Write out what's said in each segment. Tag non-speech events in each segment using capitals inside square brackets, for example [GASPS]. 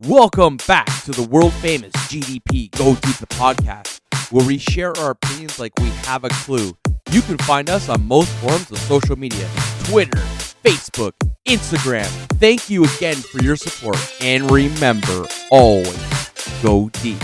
Welcome back to the world famous GDP Go Deep the podcast, where we share our opinions like we have a clue. You can find us on most forms of social media Twitter, Facebook, Instagram. Thank you again for your support, and remember always go deep.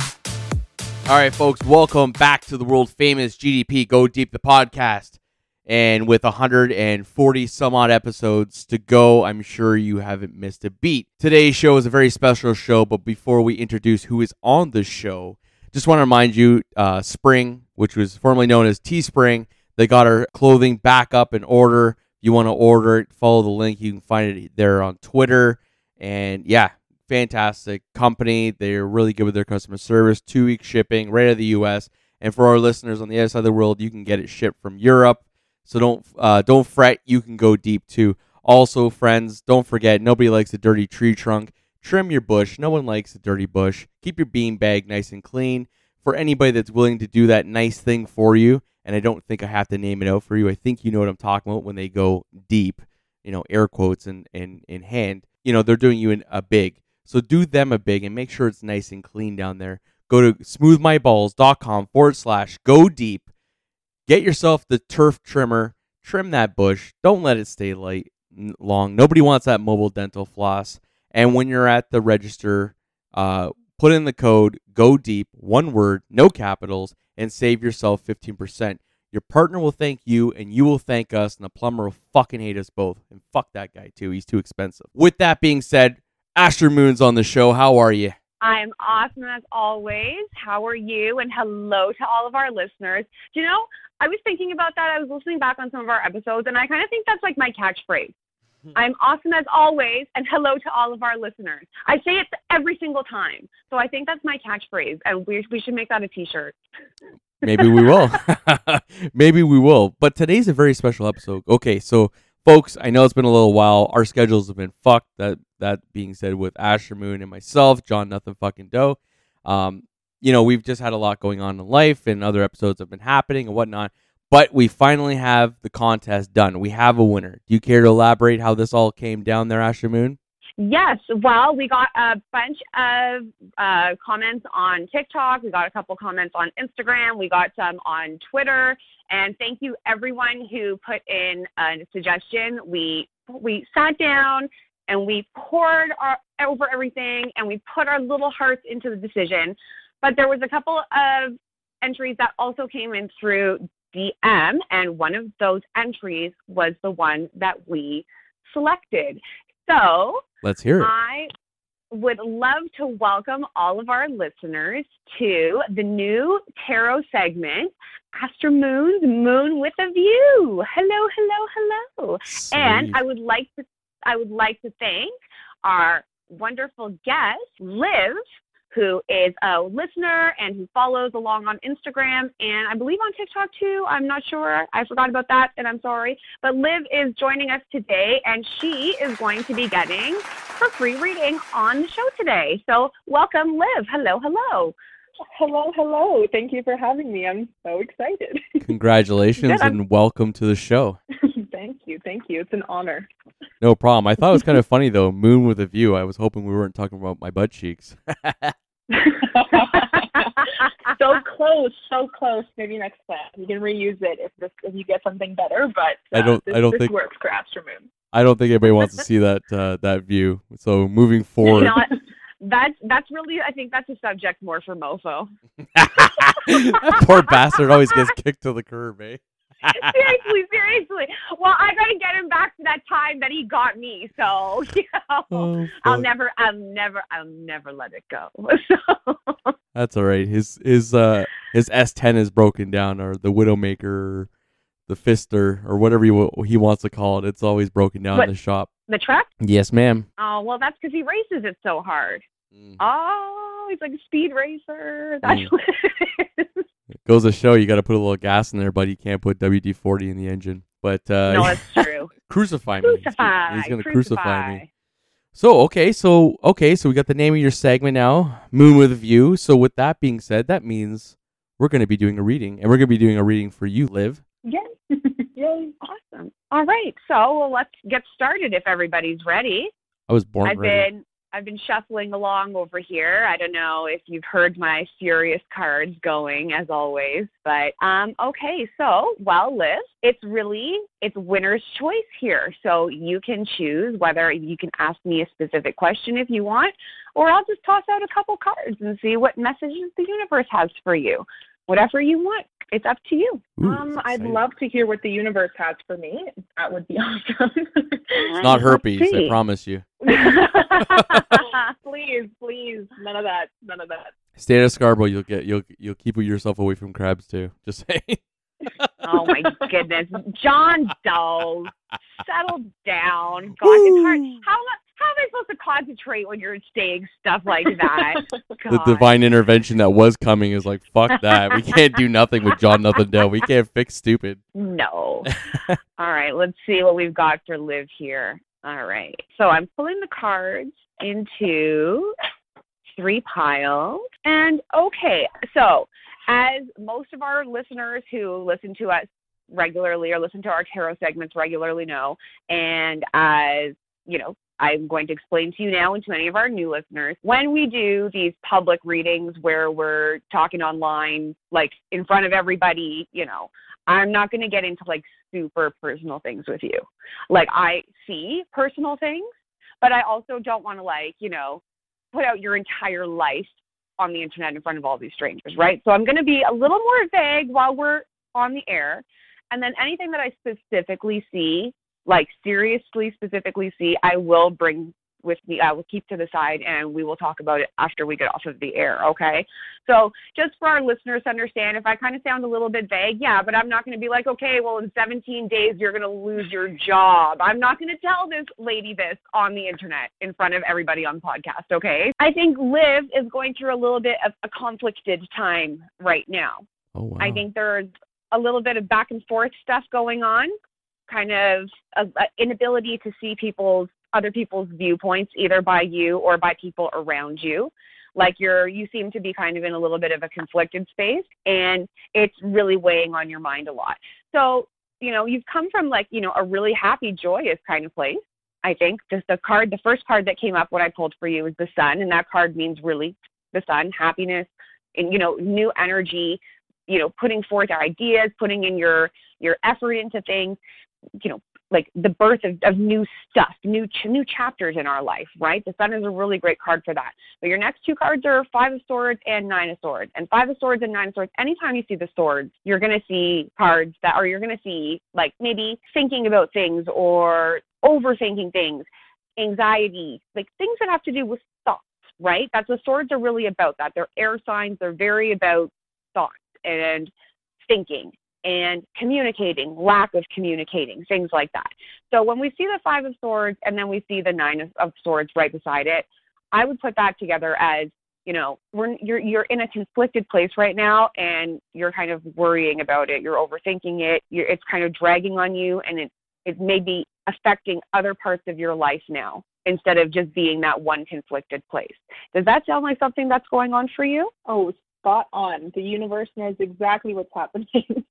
All right, folks, welcome back to the world famous GDP Go Deep the podcast. And with 140 some odd episodes to go, I'm sure you haven't missed a beat. Today's show is a very special show, but before we introduce who is on the show, just want to remind you uh, Spring, which was formerly known as Teespring, they got our clothing back up in order. If you want to order it, follow the link. You can find it there on Twitter. And yeah, fantastic company. They're really good with their customer service, two week shipping right out of the US. And for our listeners on the other side of the world, you can get it shipped from Europe. So don't uh, don't fret. You can go deep too. Also, friends, don't forget nobody likes a dirty tree trunk. Trim your bush. No one likes a dirty bush. Keep your bean bag nice and clean. For anybody that's willing to do that nice thing for you, and I don't think I have to name it out for you. I think you know what I'm talking about when they go deep, you know, air quotes and in, in, hand. You know, they're doing you in a big. So do them a big and make sure it's nice and clean down there. Go to smoothmyballs.com forward slash go deep Get yourself the turf trimmer, trim that bush. Don't let it stay light long. Nobody wants that mobile dental floss. And when you're at the register, uh, put in the code go deep, one word, no capitals, and save yourself 15%. Your partner will thank you, and you will thank us, and the plumber will fucking hate us both. And fuck that guy, too. He's too expensive. With that being said, Asher Moon's on the show. How are you? I'm awesome as always. How are you? And hello to all of our listeners. Do you know, I was thinking about that. I was listening back on some of our episodes, and I kind of think that's like my catchphrase. Hmm. I'm awesome as always, and hello to all of our listeners. I say it every single time, so I think that's my catchphrase, and we we should make that a T-shirt. [LAUGHS] Maybe we will. [LAUGHS] Maybe we will. But today's a very special episode. Okay, so folks, I know it's been a little while. Our schedules have been fucked. That that being said, with Asher Moon and myself, John Nothing Fucking Doe, um, you know, we've just had a lot going on in life, and other episodes have been happening and whatnot. But we finally have the contest done. We have a winner. Do you care to elaborate how this all came down there, Asher Moon? Yes. Well, we got a bunch of uh, comments on TikTok. We got a couple comments on Instagram. We got some on Twitter. And thank you everyone who put in a suggestion. We we sat down and we poured our, over everything and we put our little hearts into the decision. But there was a couple of entries that also came in through DM, and one of those entries was the one that we selected. So Let's hear it. I would love to welcome all of our listeners to the new tarot segment, Astro Moon's Moon with a View. Hello, hello, hello. And I would like to I would like to thank our wonderful guest, Liv, who is a listener and who follows along on Instagram and I believe on TikTok too. I'm not sure. I forgot about that and I'm sorry. But Liv is joining us today and she is going to be getting her free reading on the show today. So welcome, Liv. Hello, hello. Hello, hello. Thank you for having me. I'm so excited. [LAUGHS] Congratulations Good, and welcome to the show. [LAUGHS] thank you. Thank you. It's an honor. No problem. I thought it was [LAUGHS] kind of funny though. Moon with a view. I was hoping we weren't talking about my butt cheeks. [LAUGHS] so close, so close. Maybe next time you can reuse it if this if you get something better. But I uh, don't- This, I don't think- works for Astro Moon. I don't think anybody wants to see that uh, that view. So moving [LAUGHS] forward, Not, that's that's really I think that's a subject more for mofo. that [LAUGHS] poor bastard always gets kicked to the curb, eh? [LAUGHS] seriously, seriously. Well, I gotta get him back to that time that he got me. So [LAUGHS] you know, Oh, I'll never, I'll never, I'll never let it go. [LAUGHS] So That's all right. His his uh his S10 is broken down, or the Widowmaker, or the Fister, or whatever he, he wants to call it. It's always broken down What? in the shop. the truck. Yes, ma'am. Oh well, that's because he races it so hard. Mm. Oh, he's like a speed racer. That's Mm. It. Goes to show you got to put a little gas in there, but you can't put WD forty in the engine. But uh, No, [LAUGHS] that's true. crucify me. He's- Crucify. He's gonna crucify. crucify me. So okay, so okay, so we got the name of your segment now, Moon with a View. So with that being said, that means we're going to be doing a reading, and we're going to be doing a reading for you, Liv. Yay! [LAUGHS] Yay! Awesome. All right, so well, let's get started if everybody's ready. I was born I've ready. been I've been shuffling along over here. I don't know if you've heard my furious cards going as always, but um okay, so well, Liz, it's really it's winner's choice here. So you can choose whether you can ask me a specific question if you want, or I'll just toss out a couple cards and see what messages the universe has for you. Whatever you want. It's up to you. Ooh, um, I'd love to hear what the universe has for me. That would be [LAUGHS] awesome. It's not herpes, I promise you. [LAUGHS] please, please, none of that. None of that. Stay out of Scarborough. You'll get you'll you'll keep yourself away from crabs too. Just saying. oh my [LAUGHS] goodness, John Doe, settle down. God, it's hard. How am I- how am I supposed to concentrate when you're saying stuff like that? [LAUGHS] the divine intervention that was coming is like fuck that. We can't do nothing with John Nothing Doe. We can't fix stupid. No. [LAUGHS] All right, let's see what we've got for Liv here. All right. So I'm pulling the cards into three piles. And okay, so as most of our listeners who listen to us regularly or listen to our tarot segments regularly know, and as you know, I'm going to explain to you now and to any of our new listeners when we do these public readings where we're talking online, like in front of everybody, you know, I'm not going to get into like super personal things with you. Like I see personal things, but I also don't want to like, you know, put out your entire life on the internet in front of all these strangers, right? So I'm going to be a little more vague while we're on the air. And then anything that I specifically see, like seriously specifically see, I will bring with me. I will keep to the side and we will talk about it after we get off of the air, okay? So just for our listeners to understand, if I kind of sound a little bit vague, yeah, but I'm not going to be like, okay, well, in 17 days, you're going to lose your job. I'm not going to tell this lady this on the internet in front of everybody on the podcast, okay? I think Liv is going through a little bit of a conflicted time right now. Oh wow. I think there's a little bit of back and forth stuff going on, kind of a, a inability to see people's other people's viewpoints either by you or by people around you. Like you're you seem to be kind of in a little bit of a conflicted space and it's really weighing on your mind a lot. So, you know, you've come from like, you know, a really happy, joyous kind of place. I think just the card, the first card that came up when I pulled for you is the sun, and that card means really the sun, happiness, and you know, new energy, you know, putting forth ideas, putting in your your effort into things, you know, like the birth of, of new stuff, new ch- new chapters in our life, right? The sun is a really great card for that. But your next two cards are five of swords and nine of swords. And five of swords and nine of swords, anytime you see the swords, you're gonna see cards that or you're gonna see like maybe thinking about things or overthinking things, anxiety, like things that have to do with thoughts, right? That's what swords are really about that. They're air signs, they're very about thoughts and thinking and communicating, lack of communicating, things like that. So when we see the Five of Swords and then we see the Nine of, of Swords right beside it, I would put that together as you know we're you're you're in a conflicted place right now and you're kind of worrying about it you're overthinking it you're, it's kind of dragging on you and it it may be affecting other parts of your life now instead of just being that one conflicted place does that sound like something that's going on for you Oh, spot on. The universe knows exactly what's happening. [LAUGHS]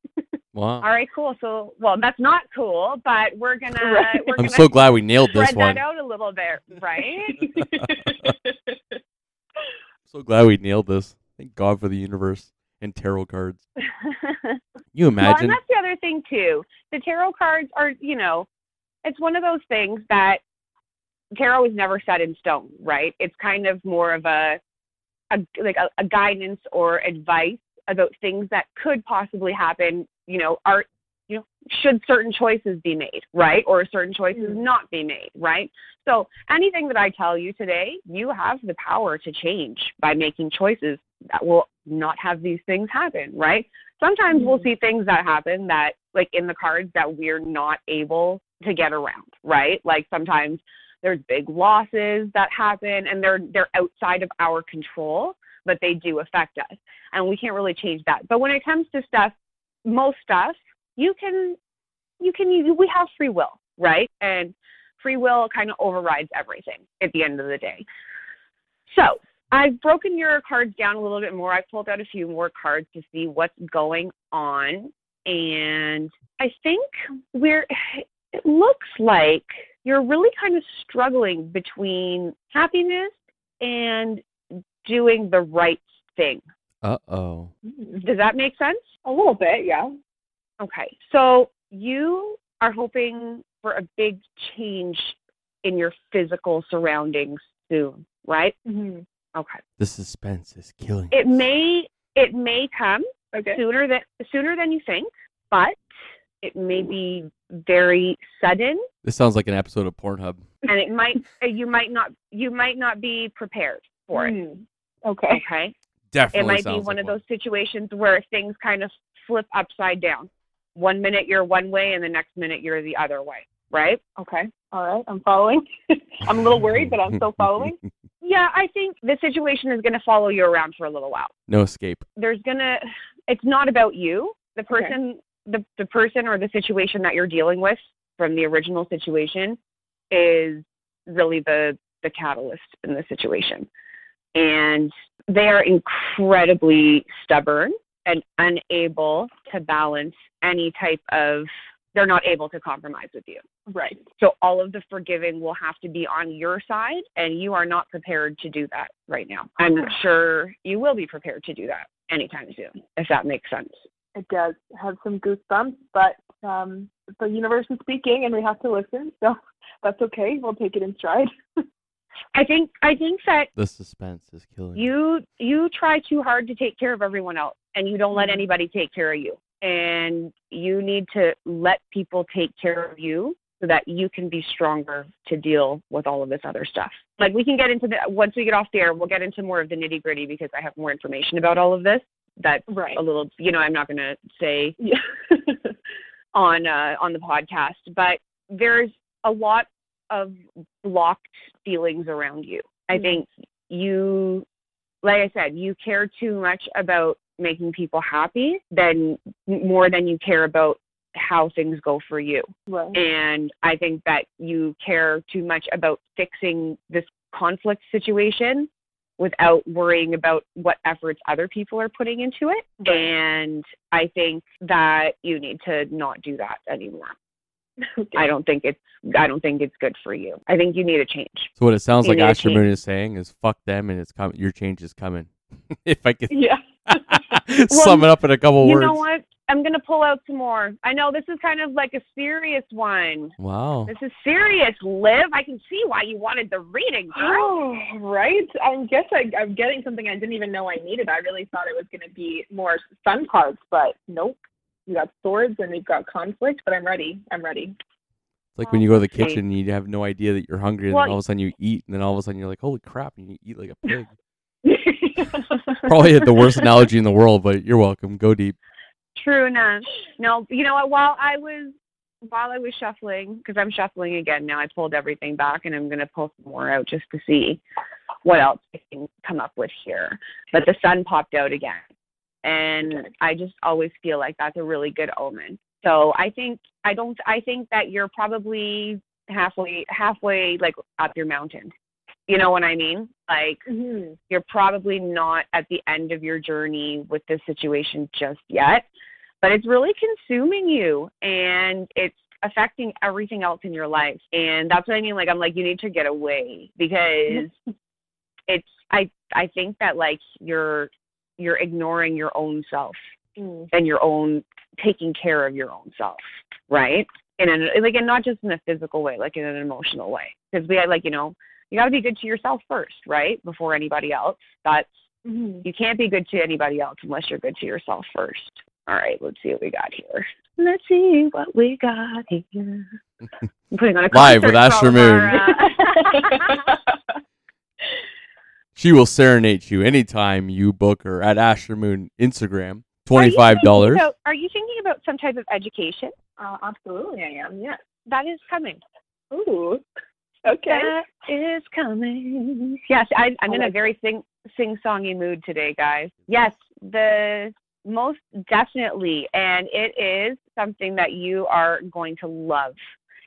Wow. All right, cool. So, well, that's not cool, but we're gonna [LAUGHS] Right. we're I'm gonna so glad we nailed this spread one. that out a little bit, right? [LAUGHS] [LAUGHS] so glad we nailed this. Thank God for the universe and tarot cards. You well, imagine? and that's the other thing too. The tarot cards are, you know, it's one of those things that tarot is never set in stone, right? It's kind of more of a, a like a, a guidance or advice about things that could possibly happen. You know, are you know, should certain choices be made, right? Or certain choices Mhm. not be made, right? So anything that I tell you today, you have the power to change by making choices that will not have these things happen, right? Sometimes we'll Mhm. see things that happen that, like in the cards, that we're not able to get around, right? Like sometimes there's big losses that happen and they're they're outside of our control, but they do affect us, and we can't really change that. But when it comes to stuff, most stuff, you can you can you, we have free will, right? And free will kind of overrides everything at the end of the day. So I've broken your cards down a little bit more. I've pulled out a few more cards to see what's going on. And I think we're it looks like you're really kind of struggling between happiness and doing the right thing. Uh oh. Does that make sense? A little bit, yeah. Okay. So you are hoping for a big change in your physical surroundings soon, right? hmm Okay. The suspense is killing. It us. may it may come Okay. sooner than sooner than you think, but it may be very sudden This sounds like an episode of Pornhub. and it might you might not you might not be prepared for it. Mm, Okay. Okay. Definitely It might be one like of those situations where things kind of flip upside down. One minute you're one way and the next minute you're the other way, right? Okay. All right. I'm following. [LAUGHS] I'm a little worried, but I'm still following. [LAUGHS] Yeah, I think the situation is going to follow you around for a little while. no escape. There's going to it's not about you. The Okay. person the the person or the situation that you're dealing with from the original situation is really the the catalyst in the situation. And they are incredibly stubborn and unable to balance any type of they're not able to compromise with you. Right. So all of the forgiving will have to be on your side, and you are not prepared to do that right now. I'm sure you will be prepared to do that anytime soon, if that makes sense. It does have some goosebumps, but um, the universe is speaking, and we have to listen. So [LAUGHS] that's okay. We'll take it in stride. [LAUGHS] I think I think that The suspense is killing. us. you you try too hard to take care of everyone else, and you don't let Mhm. anybody take care of you. And you need to let people take care of you so that you can be stronger to deal with all of this other stuff. Like we can get into the once we get off the air, we'll get into more of the nitty gritty because I have more information about all of this. That's Right. a little, you know, I'm not going to say [LAUGHS] on uh, on the podcast, but there's a lot of blocked feelings around you. I think you, like I said, you care too much about making people happy than more than you care about how things go for you. right. And I think that you care too much about fixing this conflict situation without worrying about what efforts other people are putting into it. Right. And I think that you need to not do that anymore. [LAUGHS] Okay. I don't think it's I don't think it's good for you. I think you need a change. So what it sounds You like need Asher. Moon is saying is fuck them and it's coming. Your change is coming. [LAUGHS] if I could Yeah. [LAUGHS] sum it up in a couple you words. You know what? I'm gonna pull out some more. I know this is kind of like a serious one. Wow. This is serious, Liv. I can see why you wanted the reading, [GASPS] girl. Oh, right. I guess I, I'm getting something I didn't even know I needed. I really thought it was going to be more fun cards, but nope. We got swords and we've got conflict, but I'm ready. I'm ready. It's like when you go to the kitchen and you have no idea that you're hungry, and Well, then all of a sudden you eat, and then all of a sudden you're like, "Holy crap!" and you eat like a [LAUGHS] pig. [LAUGHS] Probably had the worst analogy in the world, but you're welcome. Go deep. True enough. No, you know what? While I was while I was shuffling, because I'm shuffling again now, I pulled everything back, and I'm gonna pull some more out just to see what else I can come up with here. But the sun popped out again, and I just always feel like that's a really good omen. So I think I don't. I think that you're probably halfway halfway like up your mountain. You know what I mean? Like Mhm. you're probably not at the end of your journey with this situation just yet, but it's really consuming you and it's affecting everything else in your life. And that's what I mean. Like, I'm like, you need to get away because [LAUGHS] it's, I, I think that like you're, you're ignoring your own self Mm. and your own taking care of your own self, right? In an like, and not just in a physical way, like in an emotional way. Because we like, you know, you got to be good to yourself first, right? Before anybody else. That's Mhm. you can't be good to anybody else unless you're good to yourself first. All right, let's see what we got here. Let's see what we got here. [LAUGHS] I'm putting on a Live with concert for Asher Moon. our, [LAUGHS] uh, [LAUGHS] She will serenade you anytime you book her at Asher Moon Instagram. Twenty-five dollars. about- Are you thinking about some type of education? uh, absolutely, I am. Yes. That is coming. Ooh. Okay. That is coming. Yes, I, I'm in a very sing sing songy mood today, guys. Yes, the most definitely, and it is something that you are going to love.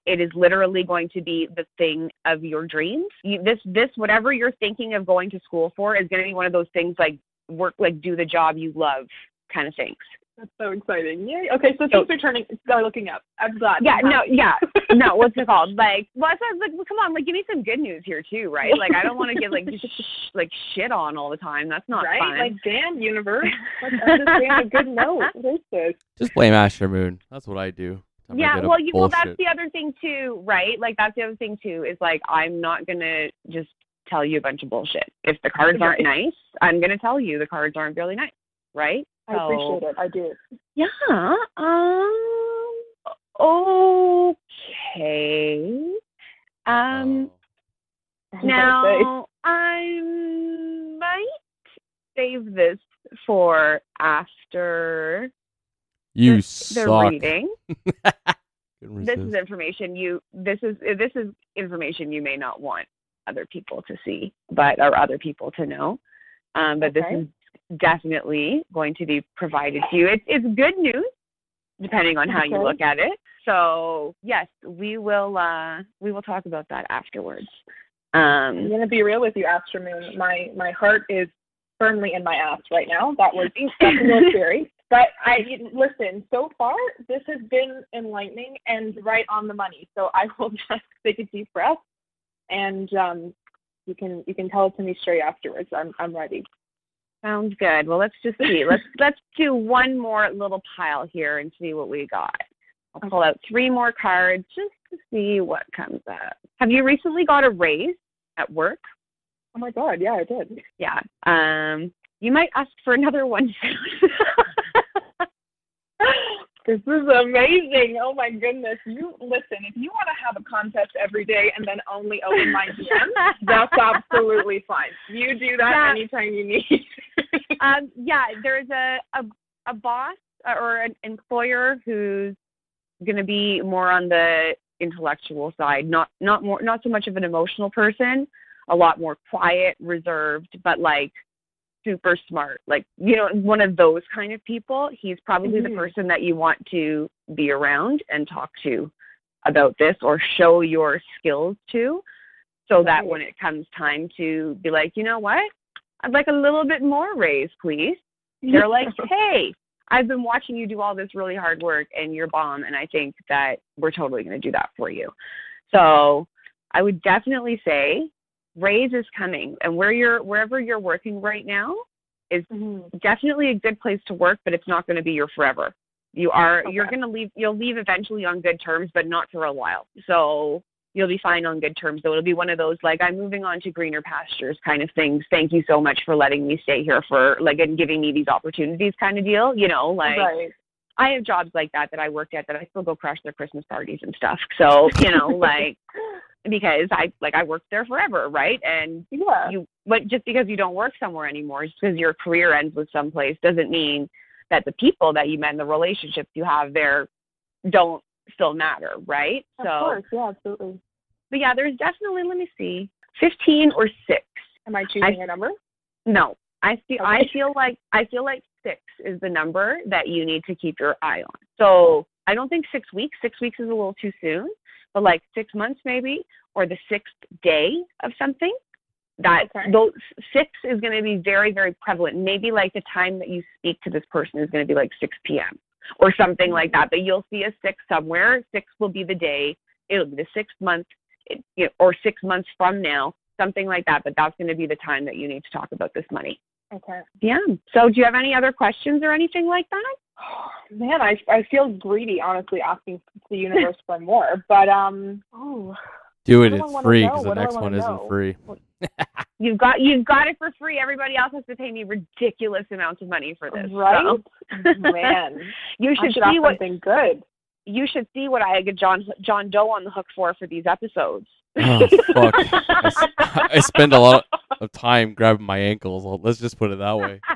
It is literally going to be the thing of your dreams. You, this, this, whatever you're thinking of going to school for, is going to be one of those things like work, like do the job you love, kind of things. That's so exciting. Yay. Okay, so things are turning are looking up. I'm glad. Yeah, I'm no, yeah, [LAUGHS] no. What's it called? Like, well, I was like, well, come on, like, give me some good news here too, right? Like, I don't want to get like just sh- [LAUGHS] like shit on all the time. That's not right? fun. Like, damn, universe. Let's [LAUGHS] end this a good note. What is this? Just blame Asher Moon. That's what I do. Time I yeah, well, you well, that's the other thing too, right? Like, that's the other thing too is like, I'm not gonna just tell you a bunch of bullshit. If the cards aren't nice, I'm gonna tell you the cards aren't really nice, right? I appreciate it. I do. Yeah. Um. Okay. Um. Oh. I'm gonna. Now I might save this for after you the suck. reading. [LAUGHS] Couldn't This is information you. This is this is information you may not want other people to see, but or other people to know. Um, but this is definitely going to be provided to you. It's it's good news, depending on how you look at it. So yes, we will uh, we will talk about that afterwards. Um, I'm gonna be real with you, Astra Moon. My my heart is firmly in my ass right now. That was that's a scary. But I listen. So far, this has been enlightening and right on the money. So I will [LAUGHS] just take a deep breath, and um, you can you can tell it to me straight afterwards. I'm I'm ready. Sounds good. Well, let's just see. Let's [LAUGHS] let's do one more little pile here and see what we got. I'll pull out three more cards just to see what comes up. Have you recently got a raise at work? Oh my God! Yeah, I did. Yeah. Um, you might ask for another one soon. [LAUGHS] This is amazing. Oh my goodness. You listen, if you want to have a contest every day and then only open my [LAUGHS] DM, that's absolutely fine. You do that Yeah. anytime you need. [LAUGHS] um, yeah, there's a, a a boss uh, or an employer who's going to be more on the intellectual side, not not more not so much of an emotional person, a lot more quiet, reserved, but like super smart. Like, you know, one of those kind of people. He's probably the Mhm. person that you want to be around and talk to about this or show your skills to so that when it comes time to be like, you know what? I'd like a little bit more raise, please. They're like, [LAUGHS] hey, I've been watching you do all this really hard work and you're bomb, and I think that we're totally going to do that for you. So I would definitely say raise is coming, and where you're wherever you're working right now is Mhm. definitely a good place to work, but it's not going to be your forever. You are you're going to leave. You'll leave eventually on good terms, but not for a while. So you'll be fine on good terms. So it'll be one of those like I'm moving on to greener pastures kind of things. Thank you so much for letting me stay here for like and giving me these opportunities kind of deal. You know, like right. I have jobs like that that I worked at that I still go crash their Christmas parties and stuff. So you know, [LAUGHS] like because I like I worked there forever, right? And Yeah. you but just because you don't work somewhere anymore, just because your career ends with some place doesn't mean that the people that you met and the relationships you have there don't still matter, right? of so course. Yeah, absolutely. but yeah, there's definitely let me see. Fifteen or six. Am I choosing a number? No. I feel I feel like I feel like six is the number that you need to keep your eye on. So I don't think six weeks. Six weeks is a little too soon, but like six months maybe, or the sixth day of something. That Okay. those six is going to be very very prevalent. Maybe like the time that you speak to this person is going to be like six p.m. or something like that. But you'll see a six somewhere. Six will be the day. It'll be the sixth month, it, you know, or six months from now, something like that. But that's going to be the time that you need to talk about this money. Okay. Yeah. So, do you have any other questions or anything like that? [SIGHS] Man, I I feel greedy, honestly, asking [LAUGHS] the universe for more. But um, oh, Do it. What do I It's free because the What do I next wanna one isn't free. [LAUGHS] You've got you've got it for free. Everybody else has to pay me ridiculous amounts of money for this. right? So, Man, [LAUGHS] you should should see what something good. you should see what I get John John Doe on the hook for for these episodes. Oh, fuck. I, s- I spend a lot of time grabbing my ankles. Let's just put it that way. [LAUGHS]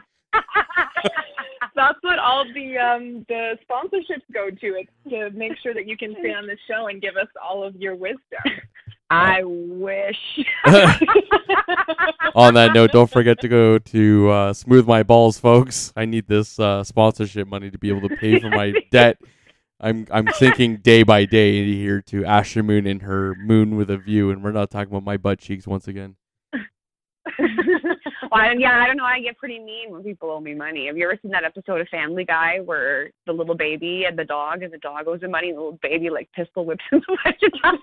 That's what all the um the sponsorships go to. It's to make sure that you can stay on the show and give us all of your wisdom. [LAUGHS] I wish. [LAUGHS] On that note, don't forget to go to uh, Smooth My Balls, folks. I need this uh, sponsorship money to be able to pay for my debt. I'm I'm sinking day by day here to Asher Moon and her moon with a view, and we're not talking about my butt cheeks once again. Well, I, yeah, I don't know. I get pretty mean when people owe me money. Have you ever seen that episode of Family Guy where the little baby and the dog, and the dog owes him money, and the little baby like pistol whips him a bunch of times?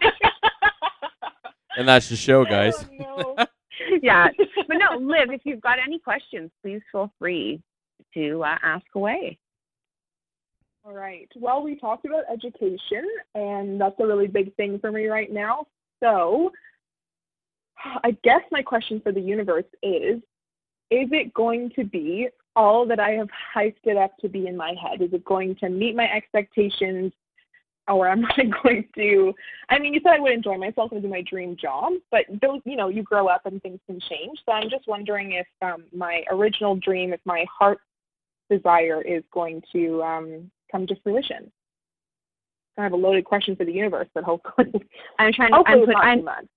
And that's the show, guys. Oh, no. [LAUGHS] yeah, but no, Liv, if you've got any questions, please feel free to uh, ask away. All right. Well, we talked about education, and that's a really big thing for me right now. So, I guess my question for the universe is Is it going to be all that I have hyped it up to be in my head? Is it going to meet my expectations? Or am [LAUGHS] I going to? I mean, you said I would enjoy myself and do my dream job, but those, you know, you grow up and things can change. So I'm just wondering if um, my original dream, if my heart desire is going to um, come to fruition. I have a loaded question for the universe, but hopefully, [LAUGHS] I'm trying to. hopefully I'm, put, I'm.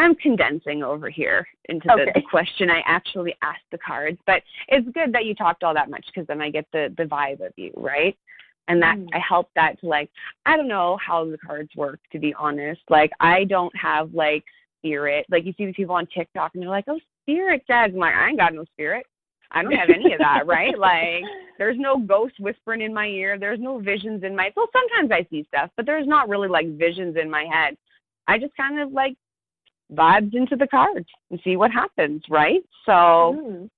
I'm condensing over here into the, Okay. the question I actually asked the cards, but it's good that you talked all that much because then I get the the vibe of you, right? And that Mm. I help that to like I don't know how the cards work to be honest. Like I don't have like spirit. Like you see these people on TikTok and they're like, "Oh, spirit guides." I'm like, I ain't got no spirit. I don't have any of that, right? Like [LAUGHS] there's no ghost whispering in my ear. There's no visions in my. Well, sometimes I see stuff, but there's not really like visions in my head. I just kind of like vibes into the cards and see what happens, right? So, Mm.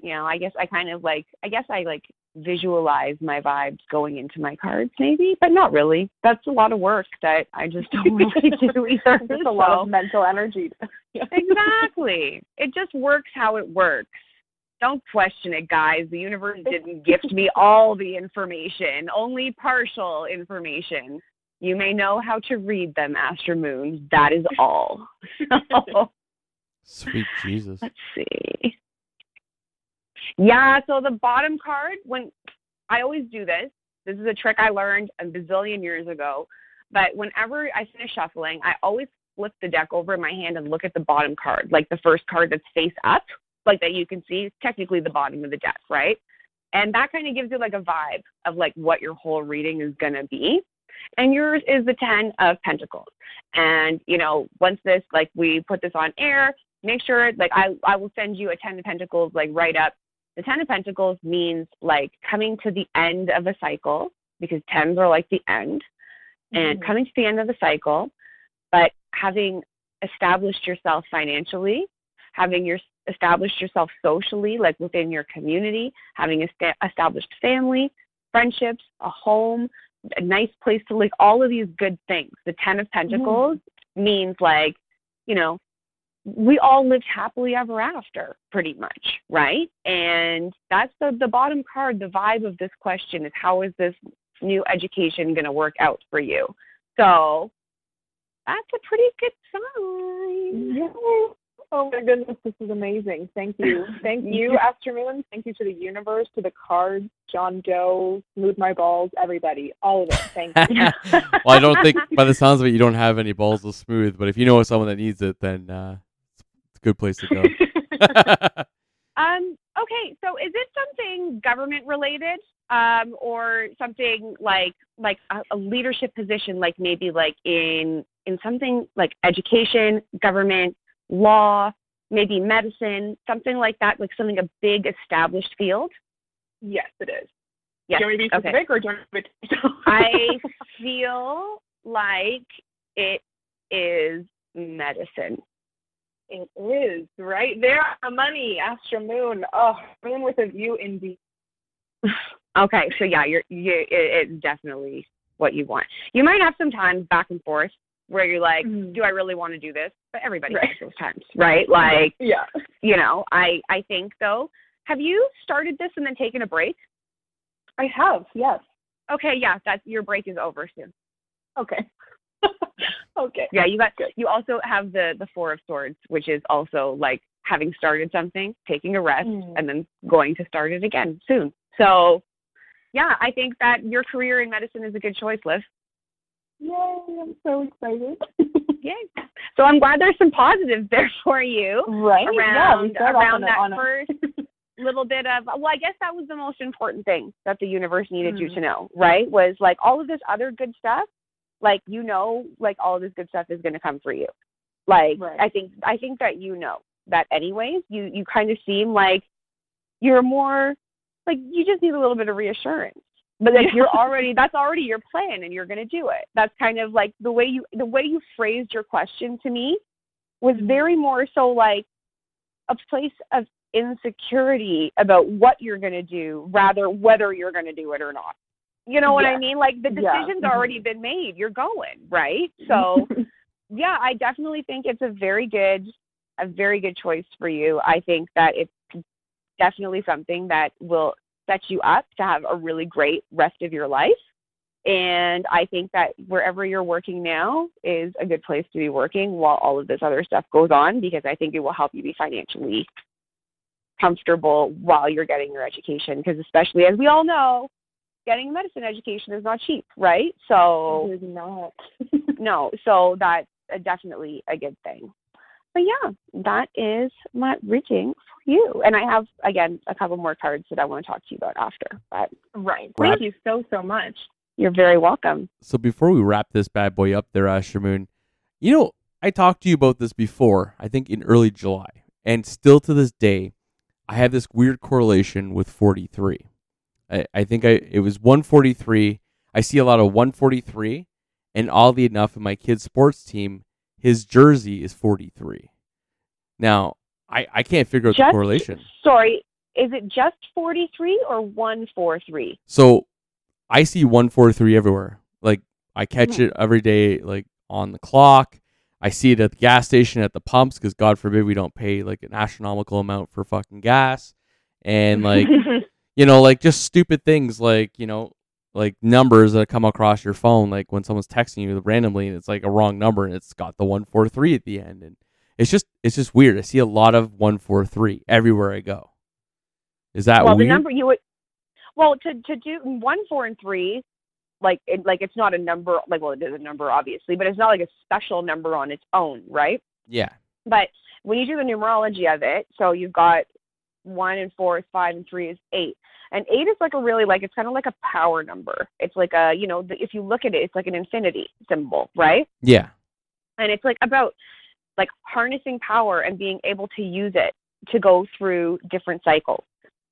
you know, I guess I kind of like, I guess I like visualize my vibes going into my cards, maybe, but not really. That's a lot of work that I just don't [LAUGHS] really do either. Just a lot of mental energy. [LAUGHS] exactly. It just works how it works. Don't question it, guys. The universe didn't gift me all the information, only partial information. You may know how to read them, Astro Moon. That is all. So, [LAUGHS] Sweet Jesus. let's see. Yeah, so the bottom card, when I always do this, this is a trick I learned a bazillion years ago. But whenever I finish shuffling, I always flip the deck over in my hand and look at the bottom card, like the first card that's face up, like that you can see, technically the bottom of the deck, right? And that kind of gives you like a vibe of like what your whole reading is going to be. And yours is the 10 of Pentacles. And, you know, once this, like we put this on air, make sure, like I, I will send you a 10 of Pentacles, like right up. The 10 of Pentacles means like coming to the end of a cycle because 10s are like the end and Mhm. coming to the end of the cycle, but having established yourself financially, having your established yourself socially, like within your community, having esta- established family, friendships, a home, a nice place to live, all of these good things. The Ten of mm-hmm. Pentacles means like, you know, we all lived happily ever after, pretty much, right? And that's the the bottom card. The vibe of this question is how is this new education going to work out for you? So that's a pretty good sign. Yay. Oh my goodness, this is amazing. Thank you. [LAUGHS] Thank you, Astro Moon. Thank you to the universe, to the cards, John Doe, Smooth My Balls, everybody. All of it. Thank you. [LAUGHS] [LAUGHS] well, I don't think, by the sounds of it, you don't have any balls of smooth. But if you know someone that needs it, then uh, it's a good place to go. Um, okay, so is it something government related, um, or something like like a, a leadership position, like maybe like in in something like education, government, law, maybe medicine, something like that, like something a big established field? yes, it is. Yes. Do you want me to be Okay. or do you want me to I [LAUGHS] feel like it is medicine. It is, right? There, are money, Astro Moon. Oh, moon with a view indeed. [SIGHS] Okay, so yeah, you're you it, it's definitely what you want. You might have some time back and forth where you're like, Mhm. do I really want to do this? But everybody Right. has those times, right? Like, Yeah. you know, I I think though. Have you started this and then taken a break? I have, yes. Okay, yeah, that's your break is over soon. Okay. [LAUGHS] okay. Yeah, you got Good. you also have the the four of swords, which is also like having started something, taking a rest, Mm. and then going to start it again soon. So, yeah, I think that your career in medicine is a good choice, Liv. Yay, I'm so excited. [LAUGHS] Yay. So I'm glad there's some positives there [LAUGHS] for you right? yeah, we around off around on that on a- first [LAUGHS] little bit of well, I guess that was the most important thing that the universe needed you Mhm. to know, right? Was like all of this other good stuff, like you know, like all of this good stuff is gonna come for you. Like Right. I think I think that you know that anyways. You you kind of seem like you're more like you just need a little bit of reassurance. But like you're [LAUGHS] already that's already your plan and you're gonna do it. That's kind of like the way you the way you phrased your question to me was mm-hmm. very more so like a place of insecurity about what you're gonna do rather whether you're gonna do it or not. You know what I mean? Like the Yeah. decision's mm-hmm. already been made. You're going, right? [LAUGHS] So yeah, I definitely think it's a very good a very good choice for you. I think that it's definitely something that will set you up to have a really great rest of your life. And I think that wherever you're working now is a good place to be working while all of this other stuff goes on because I think it will help you be financially comfortable while you're getting your education because especially as we all know, getting a medicine education is not cheap, right? So It is not. [LAUGHS] no, so that's uh, definitely a good thing. But yeah, that is my reading for you. And I have again a couple more cards that I want to talk to you about after. But right. Wrap- Thank you so so much. you're very welcome. So before we wrap this bad boy up there, Shamoon, you know, I talked to you about this before, I think in early July. And still to this day, I have this weird correlation with 43. I, I think I it was 143. I see a lot of 143. And oddly enough, in my kid's sports team, his jersey is 43. Now, I, I can't figure out the correlation. Sorry, is it just 43 or 143? So I see 143 everywhere. Like I catch Hmm. it every day, like on the clock. I see it at the gas station, at the pumps, because God forbid we don't pay like an astronomical amount for fucking gas. And like, [LAUGHS] you know, like just stupid things like, you know, like numbers that come across your phone, like when someone's texting you randomly and it's like a wrong number and it's got the 143 at the end. And it's just, it's just weird. I see a lot of 143 everywhere I go. Is that well, weird? the number you would well to to do one, four, and three, like it, like it's not a number. Like well, it is a number obviously, but it's not like a special number on its own, right? yeah. But when you do the numerology of it, so you've got one and four is five and three is eight. And eight is like a really like it's kind of like a power number. It's like a you know the, if you look at it, it's like an infinity symbol, right? Yeah. And it's like about like harnessing power and being able to use it to go through different cycles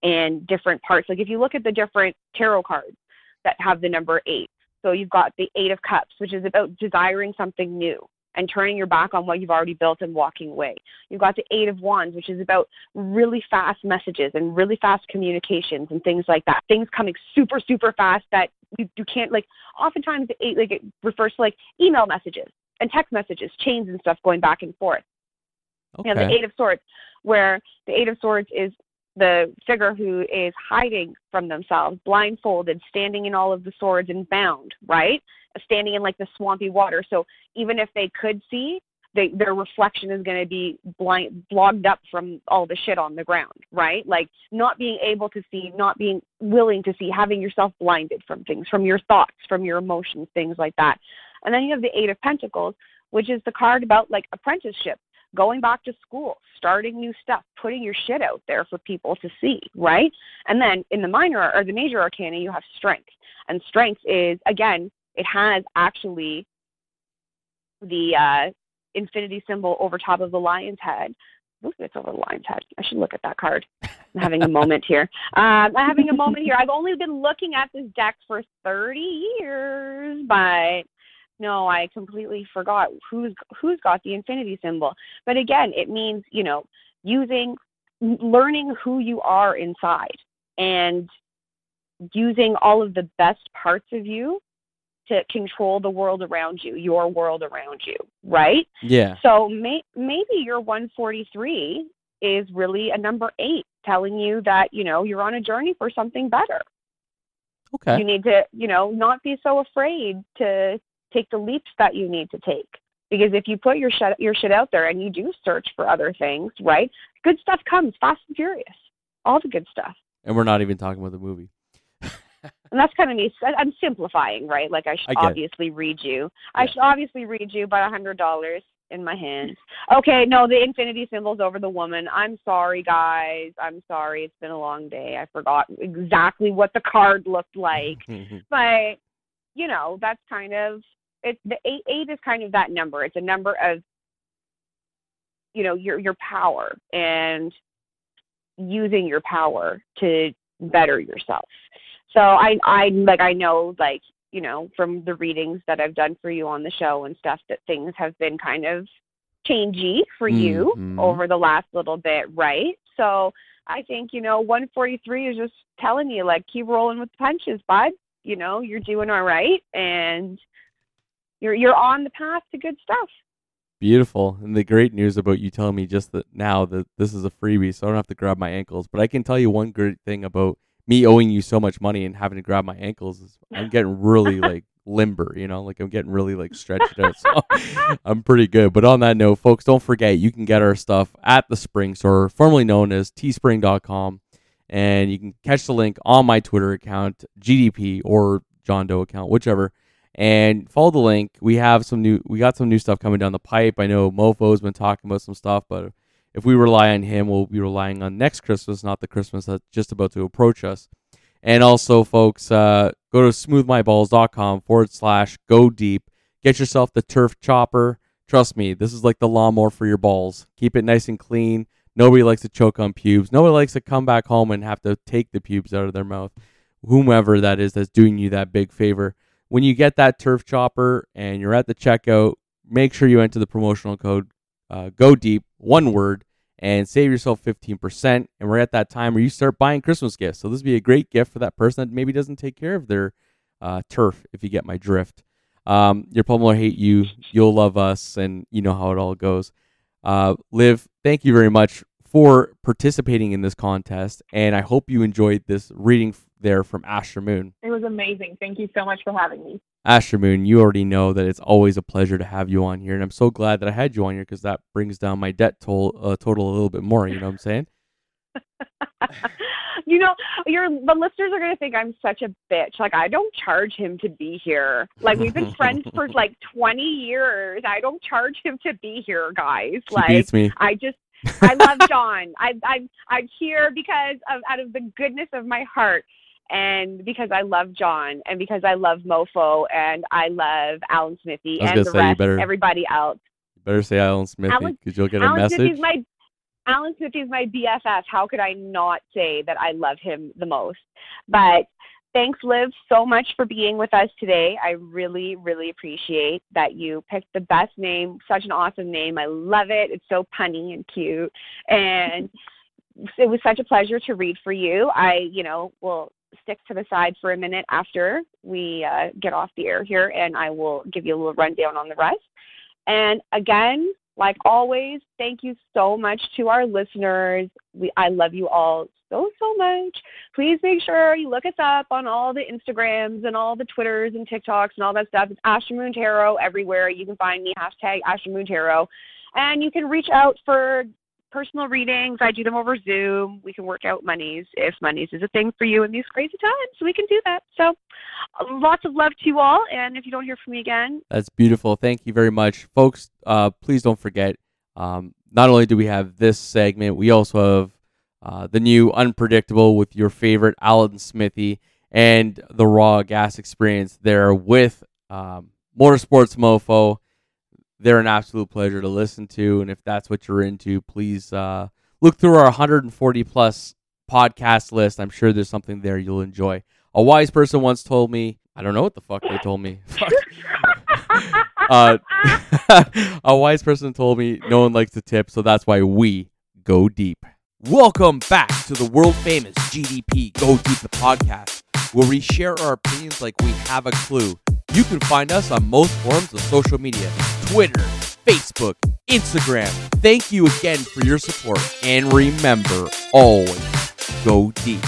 and different parts. Like if you look at the different tarot cards that have the number eight, so you've got the eight of cups, which is about desiring something new and turning your back on what you've already built and walking away. You've got the eight of wands, which is about really fast messages and really fast communications and things like that. Things coming super, super fast that you, you can't like oftentimes the eight like it refers to like email messages and text messages, chains and stuff going back and forth. Okay. You know, the Eight of Swords, where the Eight of Swords is the figure who is hiding from themselves, blindfolded, standing in all of the swords and bound, right? Standing in like the swampy water. So even if they could see, they, their reflection is going to be blind, blogged up from all the shit on the ground, right? Like not being able to see, not being willing to see, having yourself blinded from things, from your thoughts, from your emotions, things like that. And then you have the Eight of Pentacles, which is the card about like apprenticeship going back to school, starting new stuff, putting your shit out there for people to see, right? And then in the minor or the major arcana, you have strength. And strength is, again, it has actually the uh, infinity symbol over top of the lion's head. Ooh, it's over the lion's head. I should look at that card. I'm having a moment here. Um, I'm having a moment here. I've only been looking at this deck for 30 years, but no, I completely forgot who's who's got the infinity symbol. But again, it means you know using, learning who you are inside, and using all of the best parts of you to control the world around you, your world around you, right? Yeah. So may, maybe your 143 is really a number eight, telling you that you know you're on a journey for something better. Okay. You need to, you know, not be so afraid to take the leaps that you need to take. Because if you put your shit, your shit out there and you do search for other things, right? Good stuff comes fast and furious. All the good stuff. And we're not even talking about the movie. And that's kind of me. I'm simplifying, right? Like I should I it. obviously read you. I should obviously read you about a hundred dollars in my hands. Okay, no, the infinity symbol's over the woman. I'm sorry, guys. I'm sorry. It's been a long day. I forgot exactly what the card looked like. [LAUGHS] but you know that's kind of it's the eight eight is kind of that number it's a number of you know your your power and using your power to better yourself. So I I like I know like you know from the readings that I've done for you on the show and stuff that things have been kind of changey for you Mhm. over the last little bit, right? So I think you know 143 is just telling you like keep rolling with the punches, bud. You know you're doing all right and you're you're on the path to good stuff. Beautiful. And the great news about you telling me just that now that this is a freebie, so I don't have to grab my ankles. But I can tell you one great thing about me owing you so much money and having to grab my ankles is I'm [LAUGHS] getting really like limber, you know, like I'm getting really like stretched out. So [LAUGHS] I'm pretty good. But on that note, folks, don't forget you can get our stuff at the Spring Store, formerly known as teespring.com. And you can catch the link on my Twitter account, GDP or John Doe account, whichever and follow the link. We have some new, we got some new stuff coming down the pipe. I know Mofo's been talking about some stuff, but if we rely on him, we'll be relying on next Christmas, not the Christmas that's just about to approach us. And also, folks, uh, go to smoothmyballs.com forward slash go deep. Get yourself the turf chopper. Trust me, this is like the lawnmower for your balls. Keep it nice and clean. Nobody likes to choke on pubes. Nobody likes to come back home and have to take the pubes out of their mouth. Whomever that is that's doing you that big favor when you get that turf chopper and you're at the checkout, make sure you enter the promotional code uh, go deep, one word, and save yourself 15%. And we're at that time where you start buying Christmas gifts. So this would be a great gift for that person that maybe doesn't take care of their uh, turf, if you get my drift. Um, your plumber hate you, you'll love us, and you know how it all goes. Uh, Liv, thank you very much for participating in this contest, and I hope you enjoyed this reading there from Asher Moon. It was amazing. Thank you so much for having me. Asher Moon, you already know that it's always a pleasure to have you on here, and I'm so glad that I had you on here because that brings down my debt toll uh, total a little bit more. You know what I'm saying? [LAUGHS] you know, your the listeners are gonna think I'm such a bitch. Like I don't charge him to be here. Like we've been friends for [LAUGHS] like 20 years. I don't charge him to be here, guys. She like beats me. I just I love John. I I I'm here because of out of the goodness of my heart. And because I love John, and because I love Mofo, and I love Alan Smithy, and the rest, better- everybody else. You better say Alan Smithy Alan- because you'll get a message. Smithy's my Alan Smithy's my BFF. How could I not say that I love him the most? But thanks, Liv, so much for being with us today. I really, really appreciate that you picked the best name. Such an awesome name. I love it. It's so punny and cute. And it was such a pleasure to read for you. I, you know, will stick to the side for a minute after we uh, get off the air here, and I will give you a little rundown on the rest. And again, like always, thank you so much to our listeners. We I love you all so so much. Please make sure you look us up on all the Instagrams and all the Twitters and TikToks and all that stuff. It's Asher Moon Tarot everywhere. You can find me hashtag Asher Moon Tarot, and you can reach out for personal readings. I do them over Zoom. We can work out monies if monies is a thing for you in these crazy times. We can do that. So, lots of love to you all. And if you don't hear from me again, That's beautiful. Thank you very much, folks. Uh, please don't forget. Um, not only do we have this segment, we also have uh, the new Unpredictable with your favorite Alan Smithy and the Raw Gas Experience there with um, Motorsports Mofo. They're an absolute pleasure to listen to, and if that's what you're into, please uh, look through our 140 plus podcast list. I'm sure there's something there you'll enjoy. A wise person once told me, I don't know what the fuck they told me. [LAUGHS] [LAUGHS] Uh, [LAUGHS] a wise person told me no one likes to tip, so that's why we go deep. Welcome back to the world famous GDP Go Deep the podcast, where we share our opinions like we have a clue. You can find us on most forms of social media Twitter, Facebook, Instagram. Thank you again for your support, and remember always go deep.